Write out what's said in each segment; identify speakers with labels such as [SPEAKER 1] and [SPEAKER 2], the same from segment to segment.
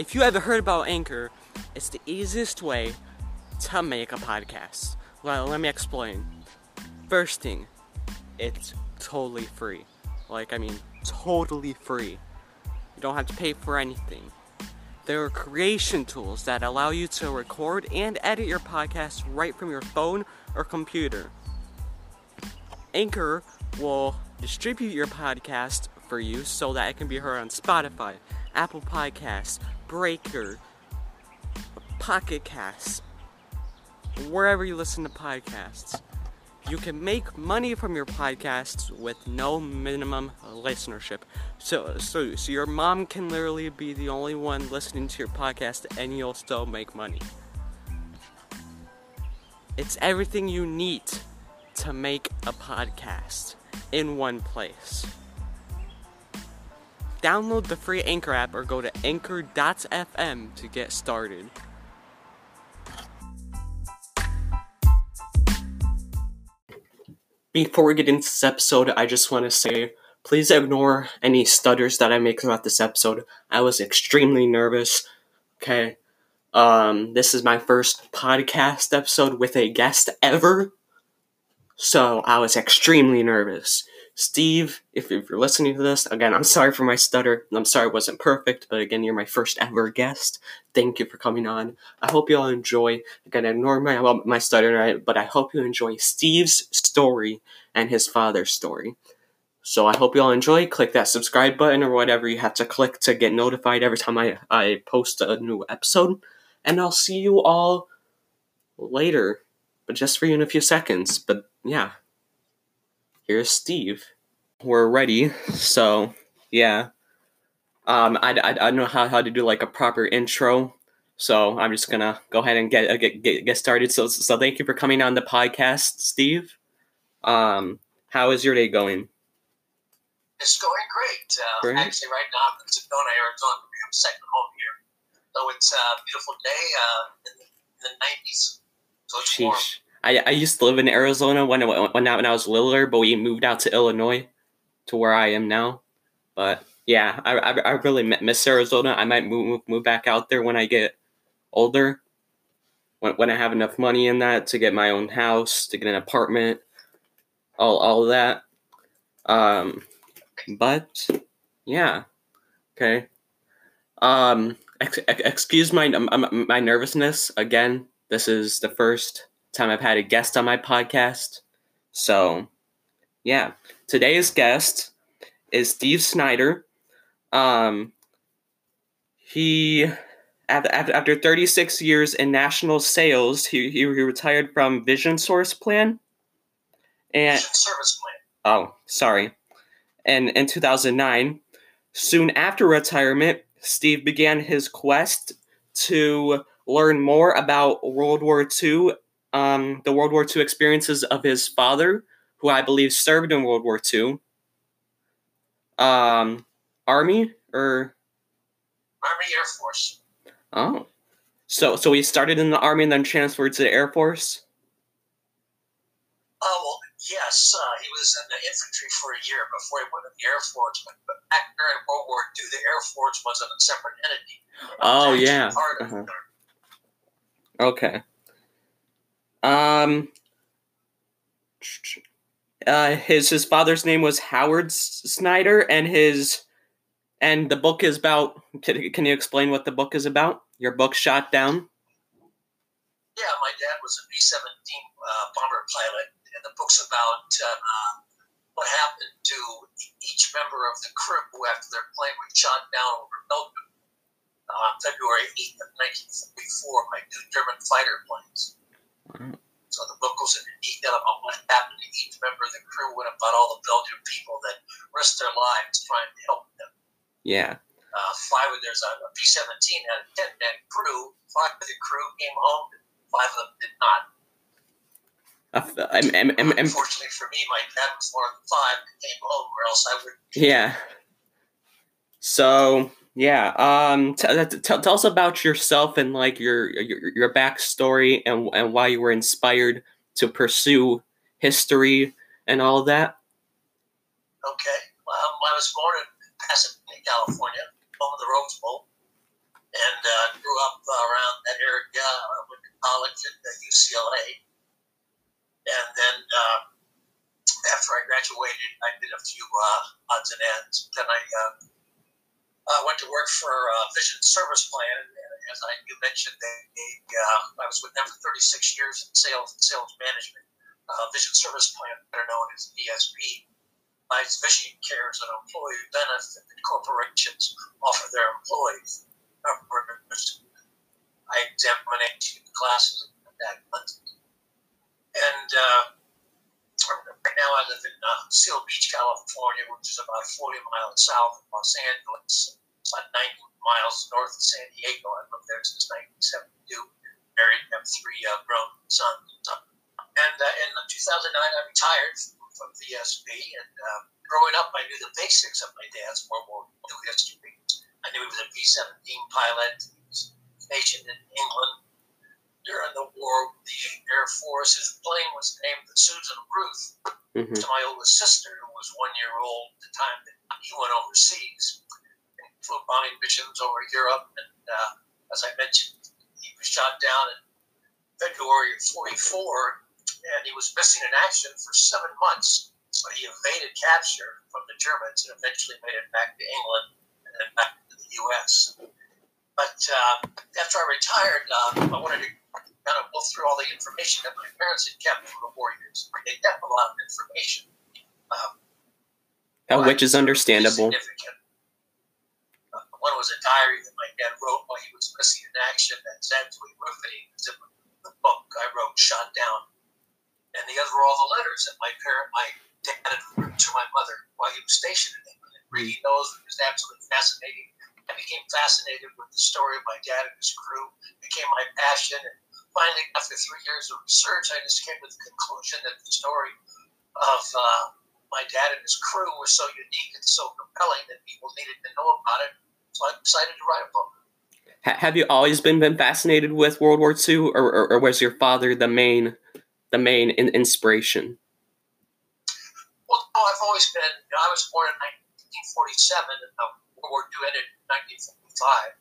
[SPEAKER 1] if you ever heard about Anchor, it's the easiest way to make a podcast. Well, let me explain. First thing, it's totally free. Like, I mean, totally free. You don't have to pay for anything. There are creation tools that allow you to record and edit your podcast right from your phone or computer. Anchor will distribute your podcast for you so that it can be heard on Spotify, Apple Podcasts, Breaker, Pocket Casts, wherever you listen to podcasts. You can make money from your podcasts with no minimum listenership. So, so, so your mom can literally be the only one listening to your podcast and you'll still make money. It's everything you need to make a podcast in one place. Download the free Anchor app or go to anchor.fm to get started. Before we get into this episode, I just want to say please ignore any stutters that I make throughout this episode. I was extremely nervous. Okay. Um, this is my first podcast episode with a guest ever. So I was extremely nervous. Steve, if, if, you're listening to this, again, I'm sorry for my stutter. I'm sorry it wasn't perfect, but again, you're my first ever guest. Thank you for coming on. I hope you all enjoy. Again, ignore my my stutter, but I hope you enjoy Steve's story and his father's story. So I hope you all enjoy. Click that subscribe button or whatever you have to click to get notified every time I, I post a new episode. And I'll see you all later, but just for you in a few seconds. But yeah, here's Steve. We're ready. So yeah, um, I, I, I don't know how, how to do like a proper intro. So I'm just gonna go ahead and get get get, get started. So so thank you for coming on the podcast, Steve. Um, how is your day going?
[SPEAKER 2] It's going great. Uh, great. Actually, right now I'm in Sedona, Arizona. We have a second home here. So it's a beautiful day uh, in, the, in the 90s. So it's Sheesh. warm.
[SPEAKER 1] I, I used to live in Arizona when, when, when I was littler, but we moved out to Illinois to where I am now. But yeah, I, I, I really miss Arizona. I might move, move back out there when I get older. When, when I have enough money in that to get my own house, to get an apartment, all, all that. Um, but yeah, okay. Um, ex- excuse my my nervousness again. This is the first time I've had a guest on my podcast, so yeah. Today's guest is Steve Snyder. Um, he after, after 36 years in national sales, he, he, retired from Vision Source Plan. And
[SPEAKER 2] service plan.
[SPEAKER 1] Oh, sorry and in 2009. Soon after retirement, Steve began his quest to learn more about World War II, um, the World War II experiences of his father, who I believe served in World War II. Um, Army or
[SPEAKER 2] Army Air Force.
[SPEAKER 1] Oh, so so he started in the Army and then transferred to the Air Force.
[SPEAKER 2] Oh well, Yes, uh, he was in the infantry for a year before he went to the Air Force. But, but back during World War II, the Air Force was a separate entity.
[SPEAKER 1] Oh yeah. Uh-huh. Okay. Um. Uh, his his father's name was Howard Snyder, and his and the book is about. Can, can you explain what the book is about? Your book, Shot Down.
[SPEAKER 2] Yeah, my dad was a B seventeen uh, bomber pilot and the book's about uh, what happened to each member of the crew after their plane was shot down over Belgium on February 8th of 1944 by two German fighter planes. Mm-hmm. So the book goes into detail about what happened to each member of the crew and about all the Belgian people that risked their lives trying to help them.
[SPEAKER 1] Yeah.
[SPEAKER 2] Uh, five there's a B 17 had a 10 man crew. Five of the crew came home, five of them did not.
[SPEAKER 1] I'm, I'm, I'm,
[SPEAKER 2] Unfortunately for me, my dad was one of the five that came home, or else I would.
[SPEAKER 1] Yeah. So yeah, um, t- t- t- tell us about yourself and like your your, your backstory and and why you were inspired to pursue history and all of that.
[SPEAKER 2] Okay, well, I was born in Pasadena, California, home of the Rose Bowl, and uh, grew up around that area. I went to college at UCLA, and then uh, after I graduated, I did a few uh, odds and ends. Then I uh, went to work for Vision Service Plan. And as I, you mentioned, they, they, I was with them for 36 years in sales and sales management. Vision Service Plan, better known as VSP, provides vision care as an employee benefit that corporations offer their employees. I examined classes that month. And uh, right now I live in uh, Seal Beach, California, which is about 40 miles south of Los Angeles, about 90 miles north of San Diego. I've lived there since 1972. Married and have three uh, grown sons. And uh, in 2009, I retired from VSP. And uh, growing up, I knew the basics of my dad's World War II history. I knew he was a B 17 pilot. He was stationed in England during the war with the Air Force. His plane was named the Susan Ruth mm-hmm. to my oldest sister, who was one year old at the time that he went overseas. Bombing missions over Europe. And uh, as I mentioned, he was shot down in February of 44 and he was missing in action for seven months. But he evaded capture from the Germans and eventually made it back to England and then back to the U.S. But uh, after I retired, uh, I wanted to kind of go through all the information that my parents had kept from the war years. They kept a lot of information. Um,
[SPEAKER 1] which is understandable.
[SPEAKER 2] Uh, one was a diary that my dad wrote while he was missing in action that said to him, the book I wrote, Shot Down and the other were all the letters that my parent, my dad had written to my mother while he was stationed in England. And reading those was absolutely fascinating. I became fascinated with the story of my dad and his crew. It became my passion. And finally, after three years of research, I just came to the conclusion that the story of uh, my dad and his crew was so unique and so compelling that people needed to know about it. So I decided to write a book.
[SPEAKER 1] Have you always been, been fascinated with World War II, or, or, or was your father the main the main in- inspiration?
[SPEAKER 2] Well, no, I've always been. You know, I was born in 1947, and the World War II ended in 1945.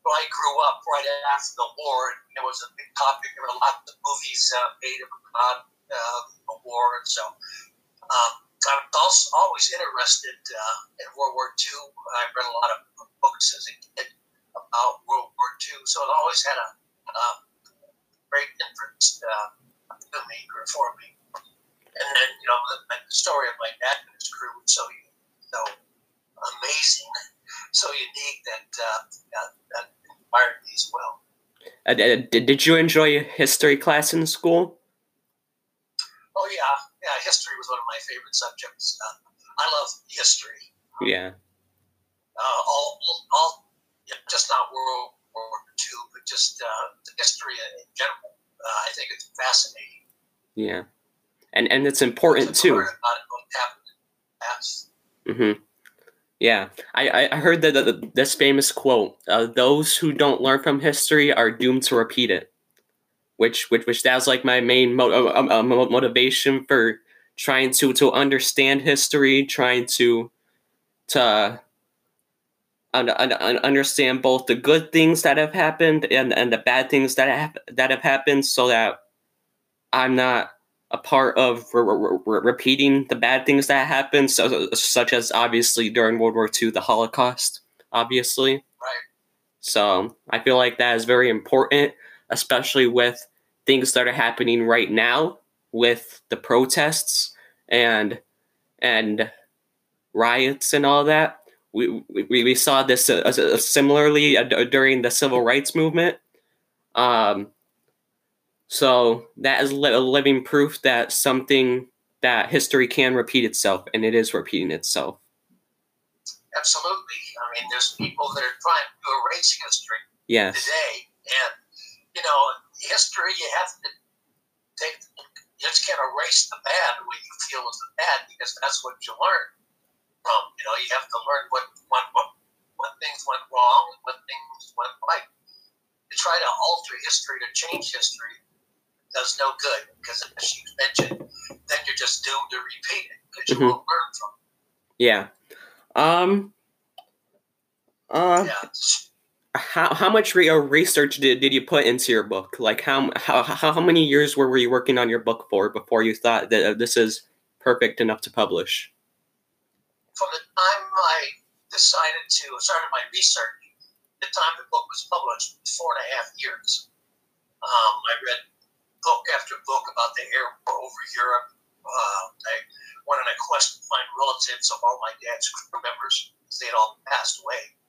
[SPEAKER 2] So I grew up right after the war, and it was a big topic. There were lots of movies uh, made about uh, the war, and so um, I was also always interested uh, in World War II. I read a lot of books as a kid about World War II, so I always had a uh, great interest uh, the maker for me. And then, you know, the, the story of my dad and his crew was so, so amazing, so unique that, uh, that, that inspired me as well.
[SPEAKER 1] Uh, did, did you enjoy history class in school?
[SPEAKER 2] Oh, yeah. Yeah, history was one of my favorite subjects. Uh, I love history.
[SPEAKER 1] Yeah.
[SPEAKER 2] Uh, all, all, yeah, just not World War II, but just uh, the history in general. Uh, I think it's fascinating.
[SPEAKER 1] Yeah, and and it's important too. Mm-hmm. Yeah, I, I heard that the, this famous quote: uh, "Those who don't learn from history are doomed to repeat it," which which which that's like my main mo- uh, uh, motivation for trying to to understand history, trying to to understand both the good things that have happened and and the bad things that have that have happened, so that I'm not a part of re- re- re- repeating the bad things that happened, so, such as obviously during World War II, the Holocaust, obviously.
[SPEAKER 2] Right.
[SPEAKER 1] So I feel like that is very important, especially with things that are happening right now with the protests and and riots and all that. We we, we saw this uh, uh, similarly uh, during the civil rights movement. Um, so that is li- living proof that something that history can repeat itself, and it is repeating itself.
[SPEAKER 2] Absolutely. I mean, there's people that are trying to erase history
[SPEAKER 1] yes.
[SPEAKER 2] today, and you know, history you have to take. You just can't erase the bad, what you feel is the bad, because that's what you learn from. You know, you have to learn what what what, what things went wrong and what things went right. To try to alter history, to change history, does no good because as you mentioned, then you're just doomed to repeat it because you mm-hmm. won't learn from it.
[SPEAKER 1] Yeah. Um. Uh.
[SPEAKER 2] Yeah.
[SPEAKER 1] How how much re- research did, did you put into your book? Like how how how many years were, were you working on your book for before you thought that uh, this is perfect enough to publish?
[SPEAKER 2] From the time I decided to start my research, the time the book was published, four and a half years. Um, I read book after book about the air war over Europe. Uh, I went on a quest to find relatives of all my dad's crew members because they had all passed away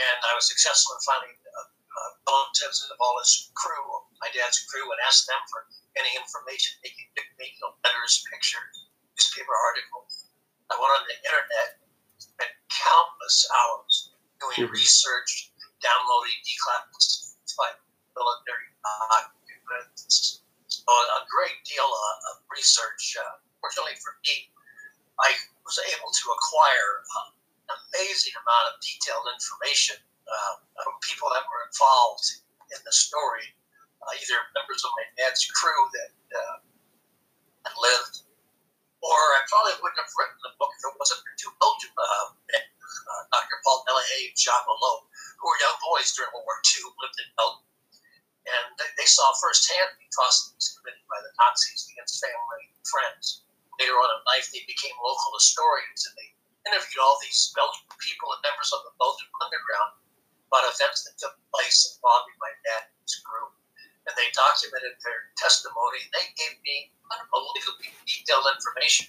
[SPEAKER 2] and I was successful in finding uh, relatives of all his crew, my dad's crew, and asked them for any information they could give me, you know, letters, pictures, newspaper articles. I went on the internet, spent countless hours doing mm-hmm. research, downloading declassified military documents. So a great deal of, of research. Uh, fortunately for me, I was able to acquire uh, amazing amount of detailed information uh, from people that were involved in the story, uh, either members of my dad's crew that uh, had lived, or I probably wouldn't have written the book if it wasn't for two Belgian uh, men, uh, Dr. Paul Delahaye and Jacques Malot, who were young boys during World War II, lived in Belgium. And they, they saw firsthand the atrocities committed by the Nazis against family and friends. Later on in life, they became local historians and they interviewed all these Belgian people and members of the Belgian underground about events that took place involving my dad and his group. And they documented their testimony. They gave me unbelievably detailed information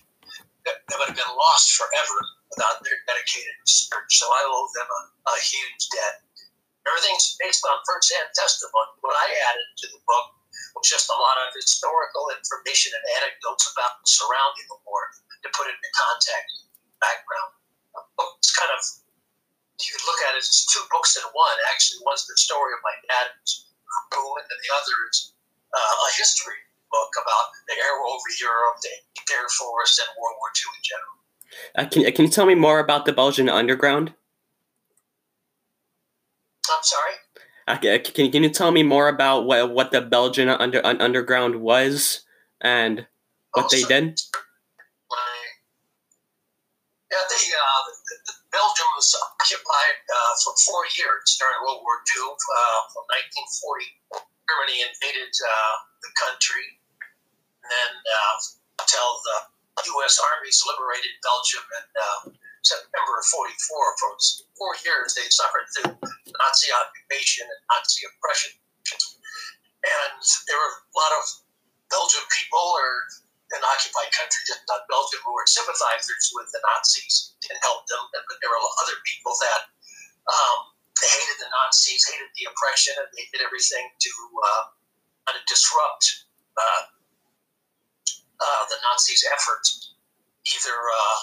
[SPEAKER 2] that, that would have been lost forever without their dedicated research. So I owe them a, a huge debt. Everything's based on first-hand testimony. What I added to the book was just a lot of historical information and anecdotes about surrounding the war to put it into context background. A book, It's kind of you could look at it as two books in one. Actually, one's the story of my dad's crew, and then the other is uh, a history book about the air over Europe, the Air Force, and World War II in general.
[SPEAKER 1] Uh, can, can you tell me more about the Belgian underground?
[SPEAKER 2] I'm sorry.
[SPEAKER 1] Uh, can, can you tell me more about what what the Belgian under, underground was and what oh, they so, did?
[SPEAKER 2] Yeah, uh, the, the Belgium was occupied uh, for four years during World War II. Uh, from 1940, Germany invaded uh, the country, and then uh, until the U.S. armies liberated Belgium in uh, September of 44. For four years, they suffered through Nazi occupation and Nazi oppression. And there were a lot of Belgian people or an occupied country, just not Belgium, who were sympathizers with the Nazis and helped them. But there were other people that um, they hated the Nazis, hated the oppression, and they did everything to uh, kind of disrupt uh, uh, the Nazis' efforts, either uh,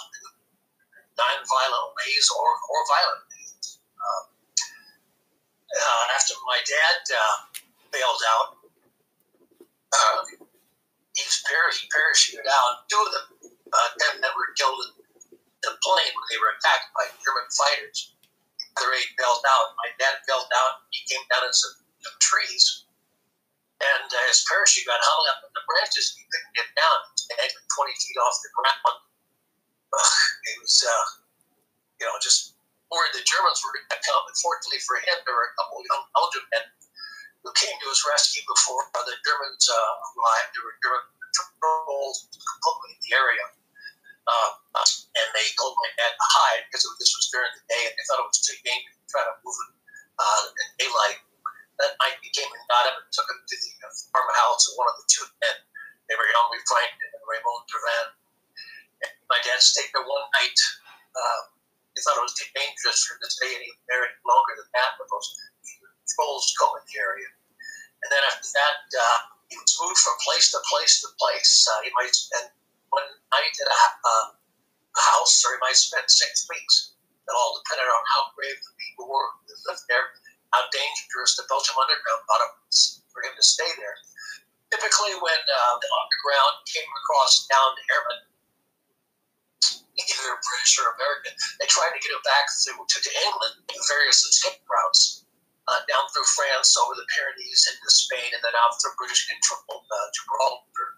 [SPEAKER 2] non-violent ways or, or violent ways. Um, uh, after my dad uh, bailed out, he's he parachuted out. Two of them, uh, them that were killed in the plane when they were attacked by German fighters. The other eight fell out. My dad fell out. He came down in some, some trees, and uh, his parachute got hung up in the branches. He couldn't get down. He was 20 feet off the ground. Uh, it was, uh, you know, just worried the Germans were going to come. And fortunately for him, there were a couple of young Belgian men who came to his rescue before the Germans uh, arrived. There were German patrols in the area. Uh, and they told my dad to hide because this was during the day and they thought it was too dangerous to try to move it uh, in daylight. That night he came and got him and took him to the uh, farmhouse of one of the two men. They were young, Frank and Raymond Durand. And my dad stayed there one night. Uh, he thought it was too dangerous for him to stay any longer than that, but the area. And then after that, uh, he was moved from place to place to place. Uh, he might spend one night at a, uh, house, or he might spend six weeks. It all depended on how brave the people were who lived there, how dangerous the Belgium underground thought was for him to stay there. Typically, when uh, the underground came across down to airmen, either British or American, they tried to get it back to, to, to England in various escape routes uh, down through France, over the Pyrenees, into Spain, and then out through British controlled uh, Gibraltar.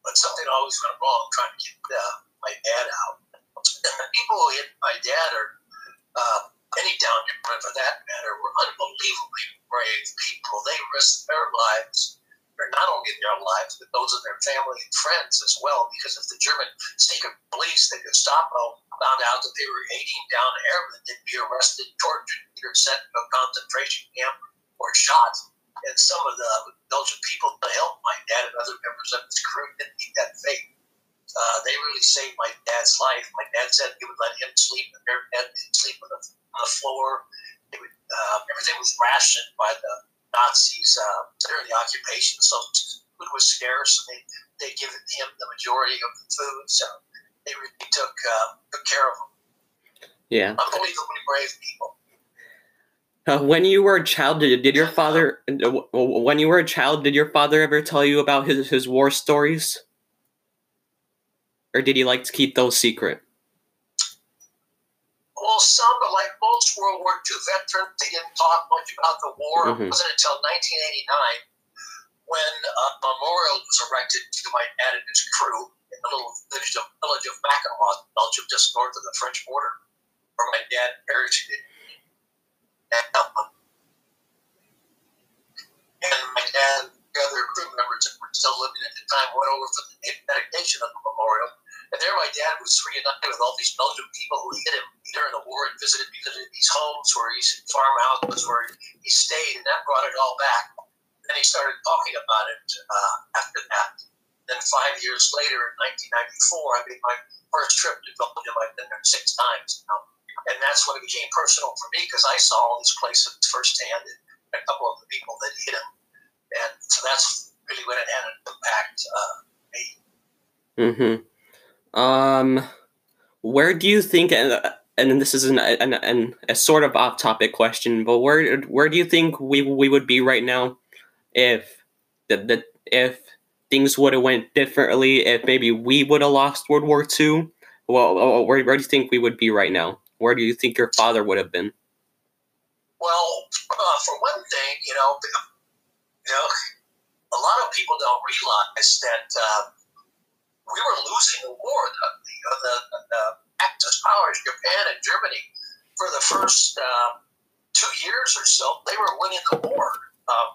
[SPEAKER 2] But something always went wrong trying to get uh, my dad out. And the people who hit my dad or uh, any down for that matter, were unbelievably brave people. They risked their lives, or not only in their lives, but those of their family and friends as well, because if the German secret police, the Gestapo, found out that they were aiding down airmen, they'd be arrested, tortured, either sent to a concentration camp or shot. And some of the Belgian people that helped my dad and other members of his crew didn't meet that fate. Uh, they really saved my dad's life. My dad said he would let him sleep in their bed, sleep on the, on the floor. Would, uh, everything was rationed by the Nazis uh, during the occupation, so food was scarce, and they they give him the majority of the food. So they really took uh, took care of him.
[SPEAKER 1] Yeah,
[SPEAKER 2] unbelievably brave people.
[SPEAKER 1] Uh, when you were a child, did, did your father? When you were a child, did your father ever tell you about his his war stories? or did he like to keep those secret?
[SPEAKER 2] Well, some, but like most World War II veterans, they didn't talk much about the war. Mm-hmm. It wasn't until 1989 when a memorial was erected to my dad and his crew in the little village of, village of Macquenoise, Belgium, just north of the French border, where my dad parachuted. And, um, and my dad and the other crew members that were still living at the time went over for the dedication of the memorial and there my dad was reunited with all these Belgian people who hit him during the war and visited, visited these homes where he's farmhouses where he stayed, and that brought it all back. Then he started talking about it uh, after that. Then five years later, in 1994, I made my first trip to Belgium. I've been there six times now. And that's when it became personal for me because I saw all these places firsthand and a couple of the people that hit him. And so that's really when it had an impact uh, me.
[SPEAKER 1] Mm-hmm. Um, where do you think, and, and this is an, an, an, a sort of off topic question, but where where do you think we we would be right now if the, the if things would have went differently, if maybe we would have lost World War II? Well, where, where do you think we would be right now? Where do you think your father would have been?
[SPEAKER 2] Well, uh, for one thing, you know, you know, a lot of people don't realize that uh, we were losing the war. The, the, the, the Axis powers, Japan and Germany, for the first uh, two years or so, they were winning the war. Um,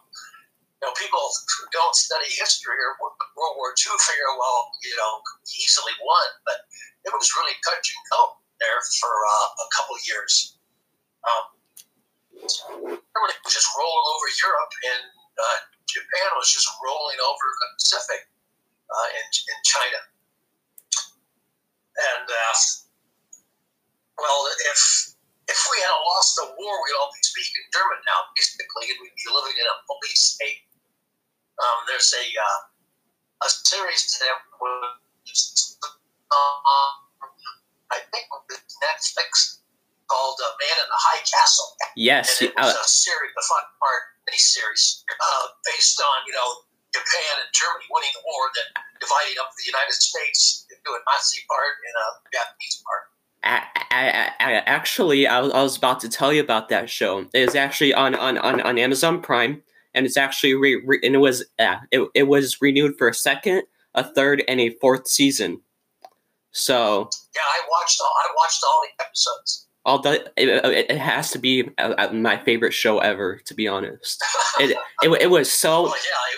[SPEAKER 2] you know, people who don't study history or World War II figure, well, you know, easily won, but it was really touch and go there for uh, a couple years. Um, Germany was just rolling over Europe, and uh, Japan was just rolling over the Pacific uh, in, in China. And uh, well, if if we had lost the war, we'd all be speaking German now, basically, and we'd be living in a police state. Um, there's a uh, a series that was uh, I think Netflix called uh, "Man in the High Castle."
[SPEAKER 1] Yes,
[SPEAKER 2] and it was uh, a series, the fun part, mini series uh, based on you know Japan and Germany winning the war, then dividing up the United States into a Nazi part and a Japanese part. I,
[SPEAKER 1] I, I, actually, I was, I was about to tell you about that show. It's actually on, on, on, on Amazon Prime, and it's actually re, re, and it was uh, it, it was renewed for a second, a third, and a fourth season. So
[SPEAKER 2] yeah, I watched all I watched all the episodes.
[SPEAKER 1] All the it, it has to be uh, uh, my favorite show ever, to be honest. it, it it was so.
[SPEAKER 2] yeah, it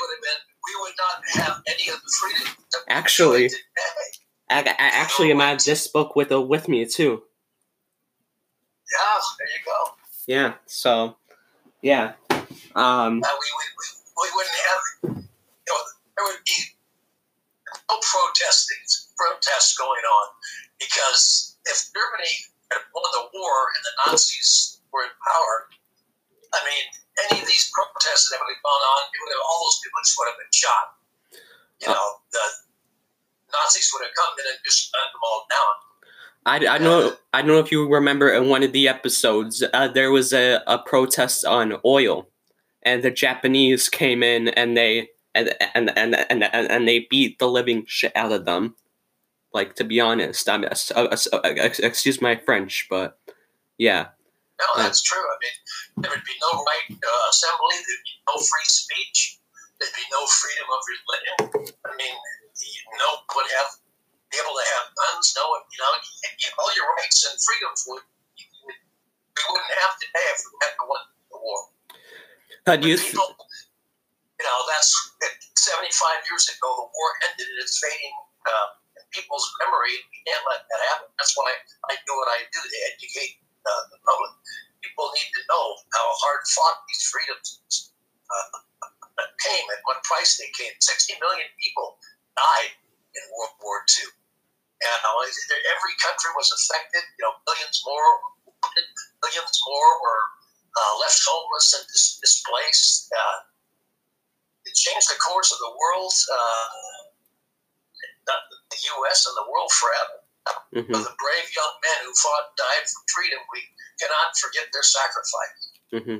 [SPEAKER 2] not have any of the freedom.
[SPEAKER 1] Actually, I, I actually am at this book with uh, with me too.
[SPEAKER 2] Yeah, there you go.
[SPEAKER 1] Yeah. So, yeah. Um.
[SPEAKER 2] Uh, we, we, we, wouldn't have. You know, there would be no protesting protests going on because if Germany had won the war and the Nazis were in power, I mean, any of these protests that have gone on, it would have, all those people just would have been shot. You know, the Nazis would have come in and just gunned them all down.
[SPEAKER 1] I, I know I don't know if you remember in one of the episodes uh, there was a, a protest on oil, and the Japanese came in and they and and and and, and, and they beat the living shit out of them. Like to be honest, I'm uh, uh, uh, excuse my French, but yeah.
[SPEAKER 2] No, that's true. I mean, there would be no right uh, assembly. There'd be no free speech. There'd be no freedom of religion. I mean, no would have be able to have guns. No one, you know, all your rights and freedoms would, we wouldn't have today if we hadn't won the war.
[SPEAKER 1] How do you?
[SPEAKER 2] People, you know, that's 75 years ago. The war ended, and it's fading uh, in people's memory. We can't let that happen. That's why I do what I do to educate uh, the public. People need to know how hard fought these freedoms uh, came and what price they came. 60 million people died in World War II. And uh, every country was affected. You know, millions more, millions more were uh, left homeless and dis- displaced. Uh, it changed the course of the world, uh, the U.S. and the world forever.
[SPEAKER 1] Mhm.
[SPEAKER 2] For the brave young men who fought and died for freedom, we cannot forget their sacrifice.
[SPEAKER 1] hmm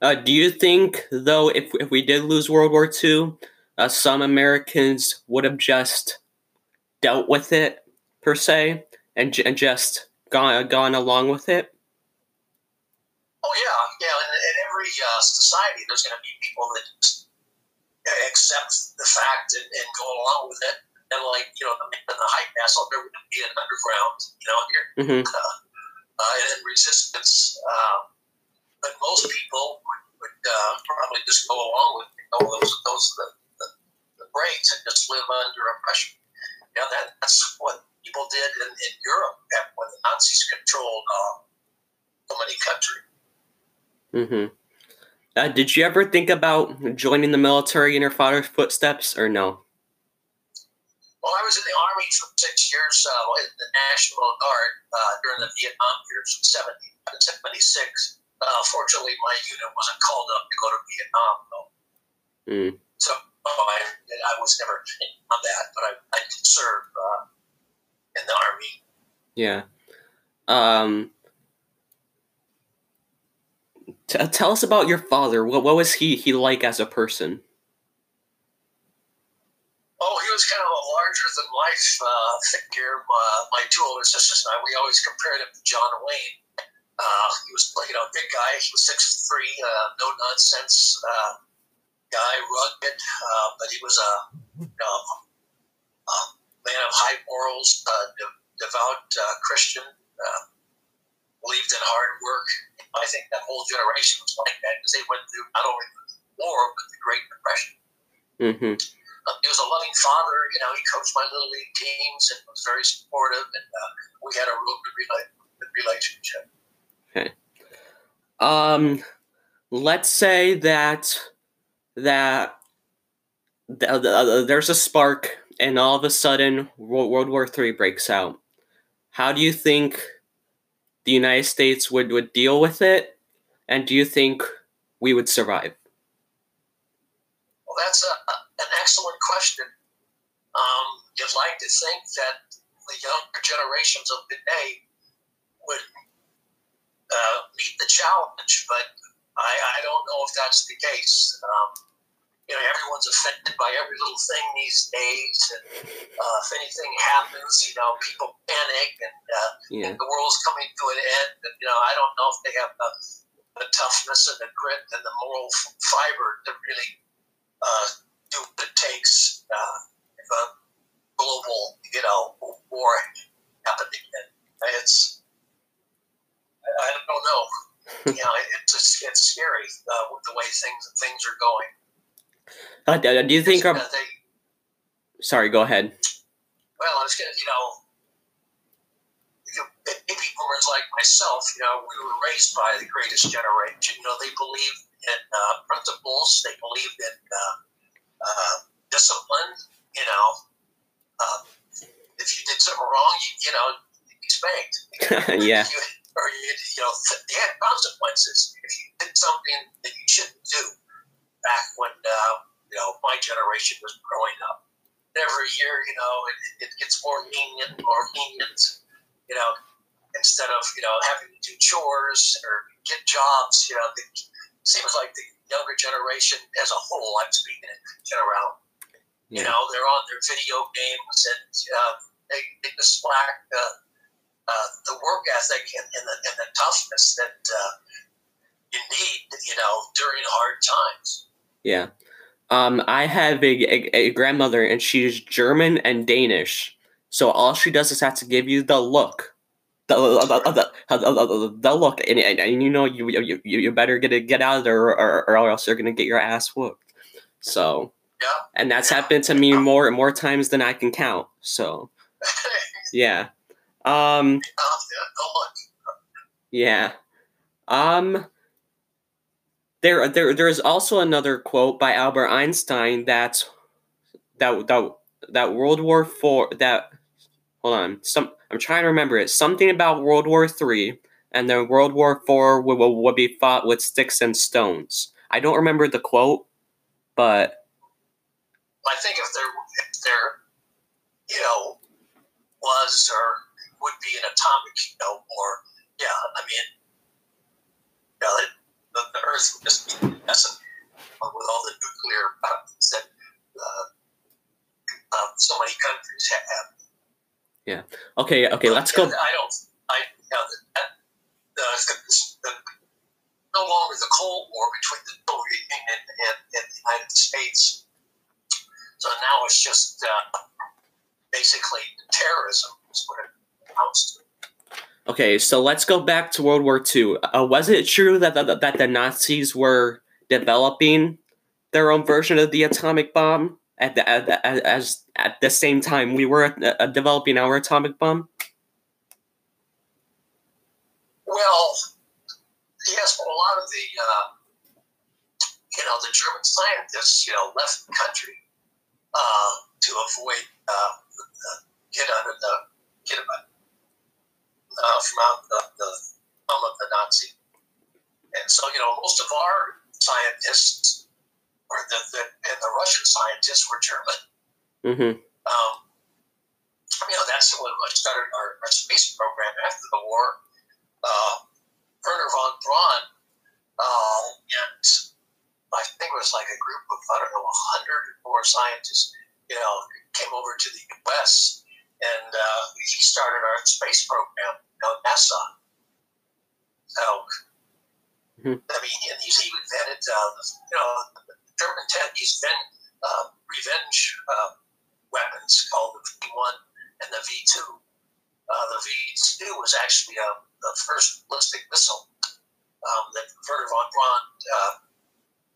[SPEAKER 1] Uh, do you think, though, if if we did lose World War II, uh, some Americans would have just dealt with it per se and, and just gone gone along with it?
[SPEAKER 2] Oh yeah, yeah. In, in every uh, society, there's going to be people that accept the fact and, and go along with it. And like you know, the the High Castle, there would be an underground, you know, here
[SPEAKER 1] hmm
[SPEAKER 2] uh, and resistance. Um, but most people would, would uh, probably just go along with you know, those those the, the, the breaks and just live under oppression. You know, that that's what people did in, in Europe when the Nazis controlled uh, so many countries.
[SPEAKER 1] hmm Uh, did you ever think about joining the military in your father's footsteps, or no?
[SPEAKER 2] Well, I was in the Army for six years uh, in the National Guard uh, during the Vietnam years from 70 to 76. Uh, fortunately, my unit wasn't called up to go to Vietnam, though.
[SPEAKER 1] Mm.
[SPEAKER 2] So oh, I, I was never on that, but I, I did serve uh, in the Army.
[SPEAKER 1] Yeah. Um. T- tell us about your father. What what was he he like as a person?
[SPEAKER 2] Oh, he was kind of a larger than life uh, figure. Uh, my two older sisters and I, we always compared him to John Wayne. Uh, he was, you know, a big guy. He was six three, uh, no nonsense uh, guy, rugged, but he was a, you know, a man of high morals, de- devout Christian, believed in hard work. I think that whole generation was like that because they went through not only the war but the Great Depression.
[SPEAKER 1] Mm-hmm.
[SPEAKER 2] Uh, he was a loving father. You know, he coached my little league teams and was very supportive, and uh, we had a real good, rela- good relationship.
[SPEAKER 1] Um, let's say that that th- th- there's a spark, and all of a sudden Wo- World War Three breaks out. How do you think the United States would, would deal with it, and do you think we would survive?
[SPEAKER 2] Well, that's a, a, an excellent question. Um, you'd like to think that the younger generations of today would uh, meet the challenge, but I, I don't know if that's the case. Um, you know, everyone's offended by every little thing these days, and uh, if anything happens, you know, people panic, and uh,
[SPEAKER 1] Yeah.
[SPEAKER 2] the world's coming to an end. And, you know, I don't know if they have the, the toughness and the grit and the moral f- fiber to really uh, do what it takes uh, a global, you know, war happened again. It's, I, don't know. you know, it's it's, it's scary uh, with the way things things are going.
[SPEAKER 1] Uh, do do you think?
[SPEAKER 2] Uh,
[SPEAKER 1] Our,
[SPEAKER 2] they,
[SPEAKER 1] sorry, go ahead.
[SPEAKER 2] well, I was gonna, you know, you know, baby boomers like myself, you know, we were raised by the greatest generation. You know, they believed in uh, principles, they believed in uh, uh, discipline. You know, uh, if you did something wrong, you, you know, you'd be spanked.
[SPEAKER 1] yeah.
[SPEAKER 2] You, or you, you know, you had consequences if you did something that you shouldn't do. Back when uh, you know my generation was growing up, every year, you know, it, it gets more lenient, more lenient. You know, instead of you know having to do chores or get jobs, you know, it seems like the younger generation as a whole, I'm speaking in general, you know, they're on their video games and uh, they, they just lack the, uh, the work ethic and, and, the, and the toughness that uh, you need, you know, during hard times.
[SPEAKER 1] Yeah. Um, I have a, a, a grandmother, and she's German and Danish. So all she does is have to give you the look, they'll, they'll, they'll look and, and, and, you know you, you you better get get out of there or, or, else you're gonna get your ass whooped. So
[SPEAKER 2] yeah,
[SPEAKER 1] and that's happened to me more more times than I can count. So yeah, um, yeah, um. There, there, there is also another quote by Albert Einstein that that that that World War Four that hold on some I'm trying to remember it something about World War Three and then World War Four would, would be fought with sticks and stones. I don't remember the quote, but
[SPEAKER 2] I think if there if there you know was or would be an atomic you know war, yeah, I mean, you know, the, the Earth would just be messing with all the nuclear weapons that uh, uh, so many countries have.
[SPEAKER 1] Yeah. Okay. Okay. Let's go.
[SPEAKER 2] I don't. I you know, the, the, the, no longer the Cold War between the Soviet Union and, and, the United States. So now it's just uh, basically terrorism is what it amounts to.
[SPEAKER 1] Okay, so let's go back to World War II. Uh, was it true that, that that the Nazis were developing their own version of the atomic bomb at the at, as at the same time we were uh, developing our atomic bomb?
[SPEAKER 2] Well, yes, but a lot of the uh, you know the German scientists you know left the country uh, to avoid uh, get under the get uh, from out the, the thumb of the Nazi. And so, you know, most of our scientists, or the, the and the Russian scientists, were German.
[SPEAKER 1] Mm-hmm.
[SPEAKER 2] Um, you know, that's what started our, our space program after the war. Uh, Wernher von Braun uh, and I think it was like a group of, I don't know, 100 or more scientists, you know, came over to the U.S. and uh, he started our space program you know, NASA. So, mm-hmm. I mean, and he's even invented, uh, you know, German tech, he's been uh, revenge uh, weapons called the V1 and the V2. Uh, the V2 was actually uh, the first ballistic missile um, that Wernher von Braun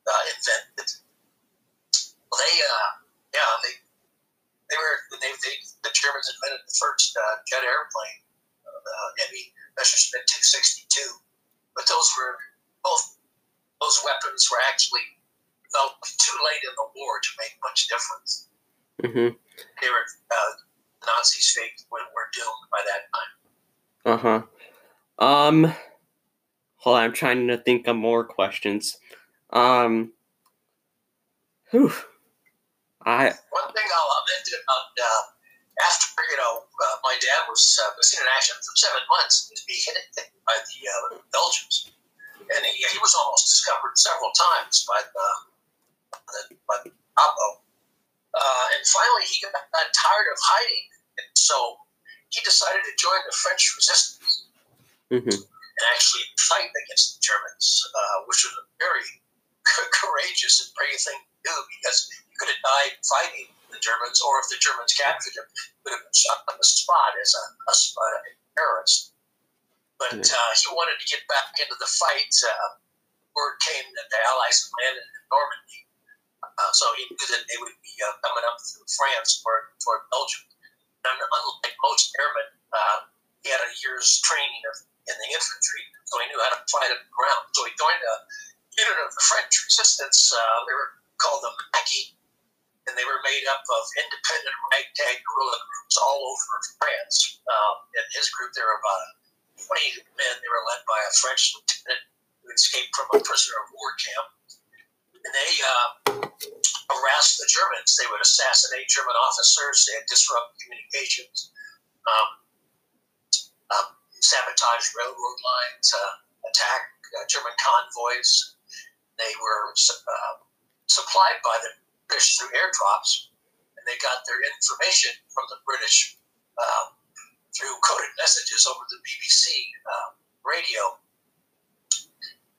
[SPEAKER 2] uh, invented. Well, they, uh, yeah, they, they were, they, they, the Germans invented the first uh, jet airplane uh, Heavy Messerschmitt 262. But those were both those weapons were actually developed too late in the war to make much difference.
[SPEAKER 1] Mm-hmm.
[SPEAKER 2] They were uh, the Nazis faked when were doomed by that time.
[SPEAKER 1] Uh huh. Um, hold on, I'm trying to think of more questions. Um, whew. I
[SPEAKER 2] one thing I'll mention about uh, after you know uh, my dad was uh, missing in action for seven months, he was being hit by the uh, Belgians, and he, he was almost discovered several times by the by the. Uh, and finally, he got tired of hiding, and so he decided to join the French resistance
[SPEAKER 1] mm-hmm.
[SPEAKER 2] and actually fight against the Germans, uh, which was a very courageous and brave thing to do because he could have died fighting the Germans, or if the Germans captured him, would have been shot on the spot as a, a, a terrorist. But uh, he wanted to get back into the fight. Uh, word came that the Allies landed in Normandy, uh, so he knew that they would be uh, coming up through France toward, toward Belgium. And unlike most airmen, uh, he had a year's training of, in the infantry, so he knew how to fight on the ground. So he joined a unit of the French resistance. Uh, they were called the Maquis and they were made up of independent ragtag guerrilla groups all over France. Um, in his group, there were about 20 men. They were led by a French lieutenant who escaped from a prisoner of war camp. And they uh, harassed the Germans. They would assassinate German officers. They would disrupt communications, um, um, sabotage railroad lines, uh, attack uh, German convoys. They were uh, supplied by the British through airdrops, and they got their information from the British um, through coded messages over the BBC uh, radio.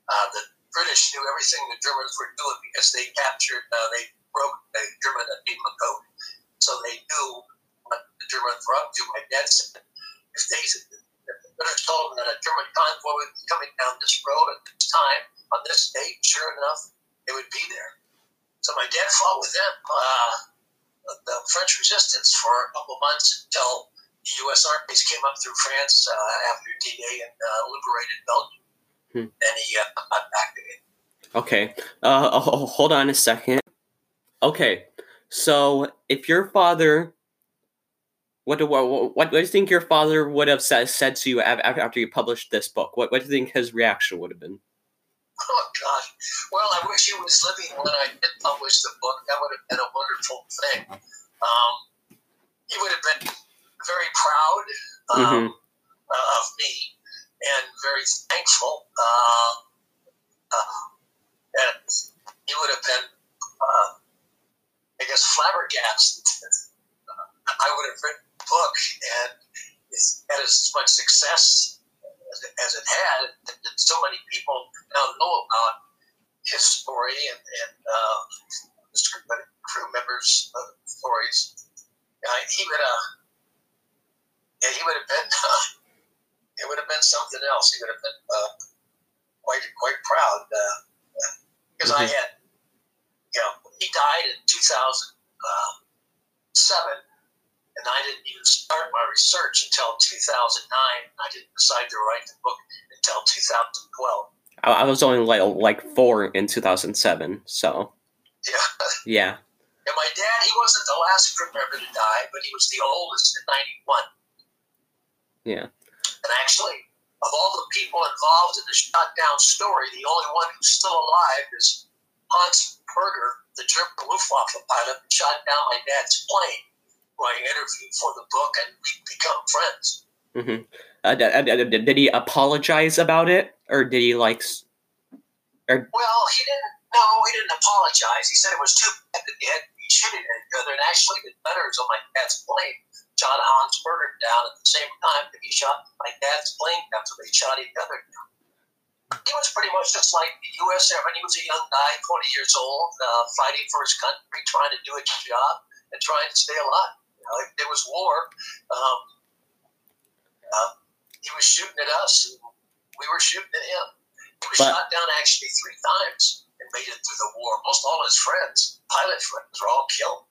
[SPEAKER 2] Uh, the British knew everything the Germans were doing because they captured, uh, they broke the German Enigma code, so they knew what the Germans were up to. My dad said, if they, if But I told him that a German convoy would be coming down this road at this time on this date. Sure enough, it would be there. So my dad fought with them, uh, the French resistance, for a couple months until the U.S. armies came up through France uh, after D-Day and uh, liberated Belgium.
[SPEAKER 1] Hmm.
[SPEAKER 2] And he uh, got back again.
[SPEAKER 1] Okay. Uh, oh, hold on a second. Okay. So, if your father, what do what, what, what do you think your father would have said, said to you after, after you published this book? What what do you think his reaction would have been?
[SPEAKER 2] Oh God! Well, I wish he was living when I did publish the book. That would have been a wonderful thing. Um, he would have been very proud um,
[SPEAKER 1] Mhm.
[SPEAKER 2] uh, of me and very thankful. Uh, uh, and he would have been, uh, I guess, flabbergasted. I would have written a book and it's had as much success as it, as it had, and so many people now know about his story and, and uh, his crew members' uh, stories. Uh, he would have, yeah, he would have been, uh, it would have been something else. He would have been uh, quite quite proud because I
[SPEAKER 1] Mhm.
[SPEAKER 2] had, you know, he died in 2007, and I didn't even start my research until 2009. I didn't decide to write the book until 2012.
[SPEAKER 1] I, I was only like like four in two thousand seven. So
[SPEAKER 2] Yeah.
[SPEAKER 1] yeah.
[SPEAKER 2] And my dad, he wasn't the last crew member to die, but he was the oldest at 91.
[SPEAKER 1] Yeah.
[SPEAKER 2] And actually, of all the people involved in the shot down story, the only one who's still alive is Hans Berger, the German Luftwaffe pilot who shot down my dad's plane, who I interviewed for the book, and we've become friends.
[SPEAKER 1] Hmm Uh, d- uh, did he apologize about it, or did he like? s-
[SPEAKER 2] Well, he didn't. No, he didn't apologize. He said it was too bad that they had to be shooting at each other. And actually, the letters on my dad's plane shot Hans Berger down at the same time that he shot my dad's plane down. So they shot each other down. He was pretty much just like the U.S. Airman. He was a young guy, 20 years old, uh, fighting for his country, trying to do his job and trying to stay alive. You know, if there was war, um, uh, he was shooting at us, and we were shooting at him. He was
[SPEAKER 1] But-
[SPEAKER 2] shot down actually three times and made it through the war. Most all his friends, pilot friends, were all killed.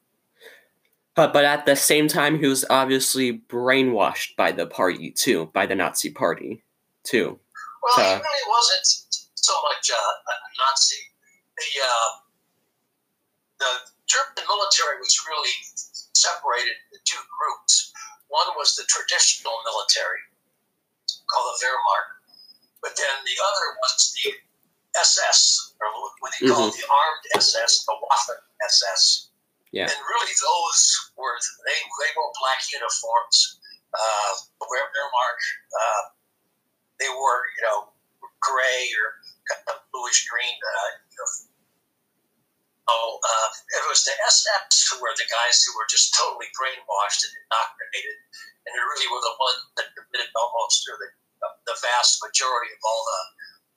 [SPEAKER 1] But but at the same time, he was obviously brainwashed by the party too, by the Nazi party too.
[SPEAKER 2] Well,
[SPEAKER 1] Uh,
[SPEAKER 2] he really wasn't so much uh, a Nazi. The uh, the German military was really separated into two groups. One was the traditional military, called the Wehrmacht, but then the other was the SS, or what they call the armed SS, the Waffen SS.
[SPEAKER 1] Yeah.
[SPEAKER 2] And really, those were they they wore black uniforms. Uh, the Wehrmacht, uh, they wore you know gray or kind of bluish green. You know, uh, it was the SS who were the guys who were just totally brainwashed and indoctrinated, and they really were the ones that committed almost or the, the vast majority of all the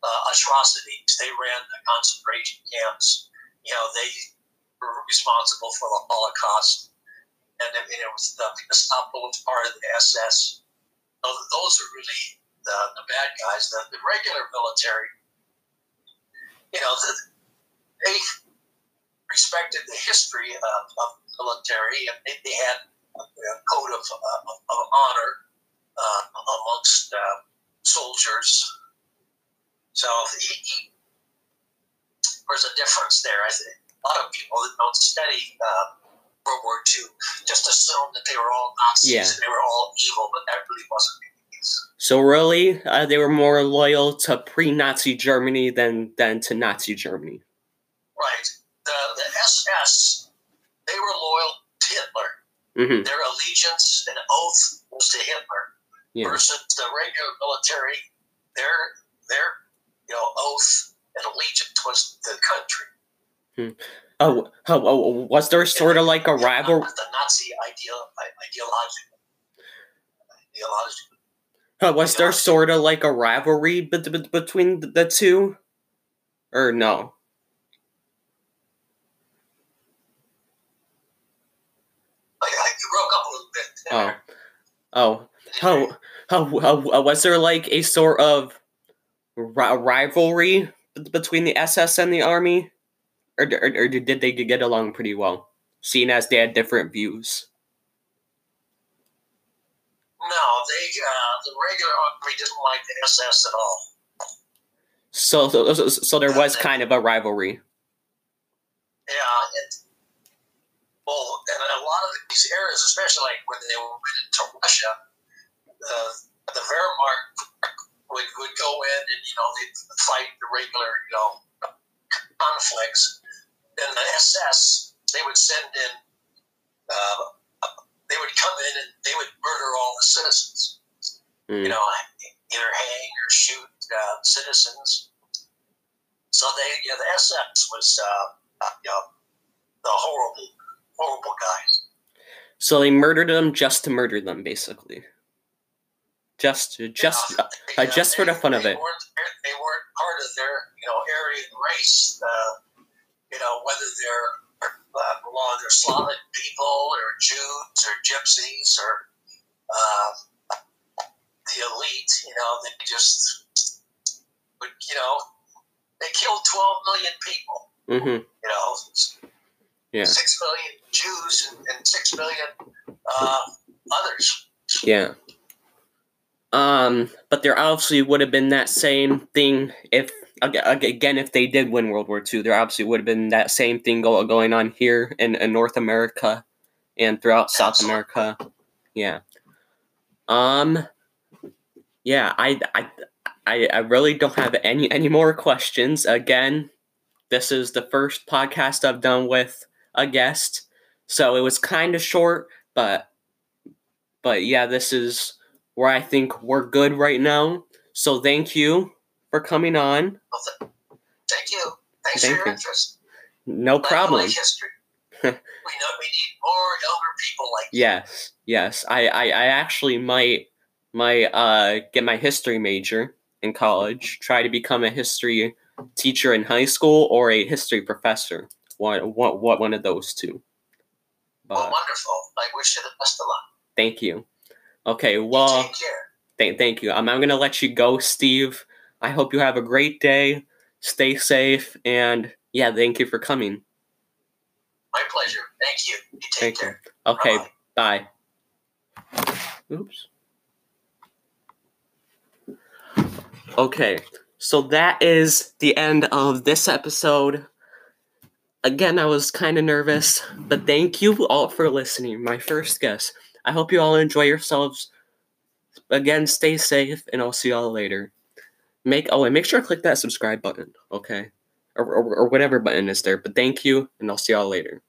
[SPEAKER 2] uh, atrocities. They ran the concentration camps. You know, they were responsible for the Holocaust, and I mean, it was the Gestapo was part of the SS. Those are really the, the bad guys. The, the regular military, you know, the, they respected the history of, of military, and they, they had a, code of, uh, of, of honor uh, amongst uh, soldiers. So he, he, there's a difference there. I think a lot of people that don't study uh, World War II just assume that they were all Nazis
[SPEAKER 1] Yeah.
[SPEAKER 2] and they were all evil, but that really wasn't the case.
[SPEAKER 1] So really, uh, they were more loyal to pre-Nazi Germany than than to Nazi Germany.
[SPEAKER 2] Right. The, the SS, they were loyal to Hitler.
[SPEAKER 1] hmm
[SPEAKER 2] Their allegiance and oath was to Hitler.
[SPEAKER 1] Yeah.
[SPEAKER 2] Versus the regular military, their their you know oath and allegiance was the country.
[SPEAKER 1] Oh, oh, oh, was there sort of like a rival?
[SPEAKER 2] The Nazi ideal. Ideology.
[SPEAKER 1] Uh, was there sort of like a rivalry bet- bet- between the two, or no?
[SPEAKER 2] I, I you broke up a little bit.
[SPEAKER 1] Oh. How, how, how uh, was there like a sort of ri- rivalry between the SS and the army, or, or, or did they get along pretty well, seeing as they had different views?
[SPEAKER 2] No, they uh, the regular army didn't like the SS at all.
[SPEAKER 1] So, so, so, so there was kind of a rivalry.
[SPEAKER 2] Yeah, well, and a lot of these areas, especially like when they went into Russia, uh, the Wehrmacht would, would go in and you know they'd fight the regular you know conflicts. Then the SS they would send in, uh, they would come in and they would murder all the citizens.
[SPEAKER 1] Mm.
[SPEAKER 2] You know, either hang or shoot uh, citizens. So they, yeah, the SS was, uh, you know, the horrible, horrible guys.
[SPEAKER 1] So they murdered them just to murder them, basically. Just, just, uh, uh, just for the fun of it.
[SPEAKER 2] Weren't, they weren't part of their, you know, Aryan race. Uh, you know, whether they're uh, belong they're Slavic people or Jews or Gypsies or uh, the elite. You know, they just would, you know, they killed 12 million people.
[SPEAKER 1] Mm-hmm.
[SPEAKER 2] You know,
[SPEAKER 1] Yeah.
[SPEAKER 2] six million Jews and, and six million uh, others.
[SPEAKER 1] Yeah. Um, but there obviously would have been that same thing if ag- ag- again if they did win World War II. There obviously would have been that same thing go- going on here in, in North America and throughout South America. Yeah. Um. Yeah, I, I I I really don't have any any more questions. Again, this is the first podcast I've done with a guest, so it was kind of short, but but yeah, this is where I think we're good right now. So thank you for coming on.
[SPEAKER 2] Well, th- thank you. Thanks
[SPEAKER 1] Thank
[SPEAKER 2] for your
[SPEAKER 1] you.
[SPEAKER 2] interest.
[SPEAKER 1] No problem.
[SPEAKER 2] history. we know we need more people like.
[SPEAKER 1] Yes, yes. I, I, I actually might might uh get my history major in college. Try to become a history teacher in high school or a history professor. One one one one of those two.
[SPEAKER 2] Oh,
[SPEAKER 1] well,
[SPEAKER 2] wonderful. I wish you the best of luck.
[SPEAKER 1] thank you. Okay, well
[SPEAKER 2] Take care.
[SPEAKER 1] Thank, thank you. I'm, I'm going to let you go, Steve. I hope you have a great day. Stay safe. And yeah, thank you for coming.
[SPEAKER 2] My pleasure. Thank you. You take
[SPEAKER 1] Thank you.
[SPEAKER 2] care.
[SPEAKER 1] Okay,
[SPEAKER 2] Bye-bye.
[SPEAKER 1] bye. Oops. Okay, so that is the end of this episode. Again, I was kind of nervous, but thank you all for listening. My first guest. I hope you all enjoy yourselves. Again, stay safe, and I'll see y'all later. Make oh, and make sure to click that subscribe button, okay, or, or, or whatever button is there. But thank you, and I'll see y'all later.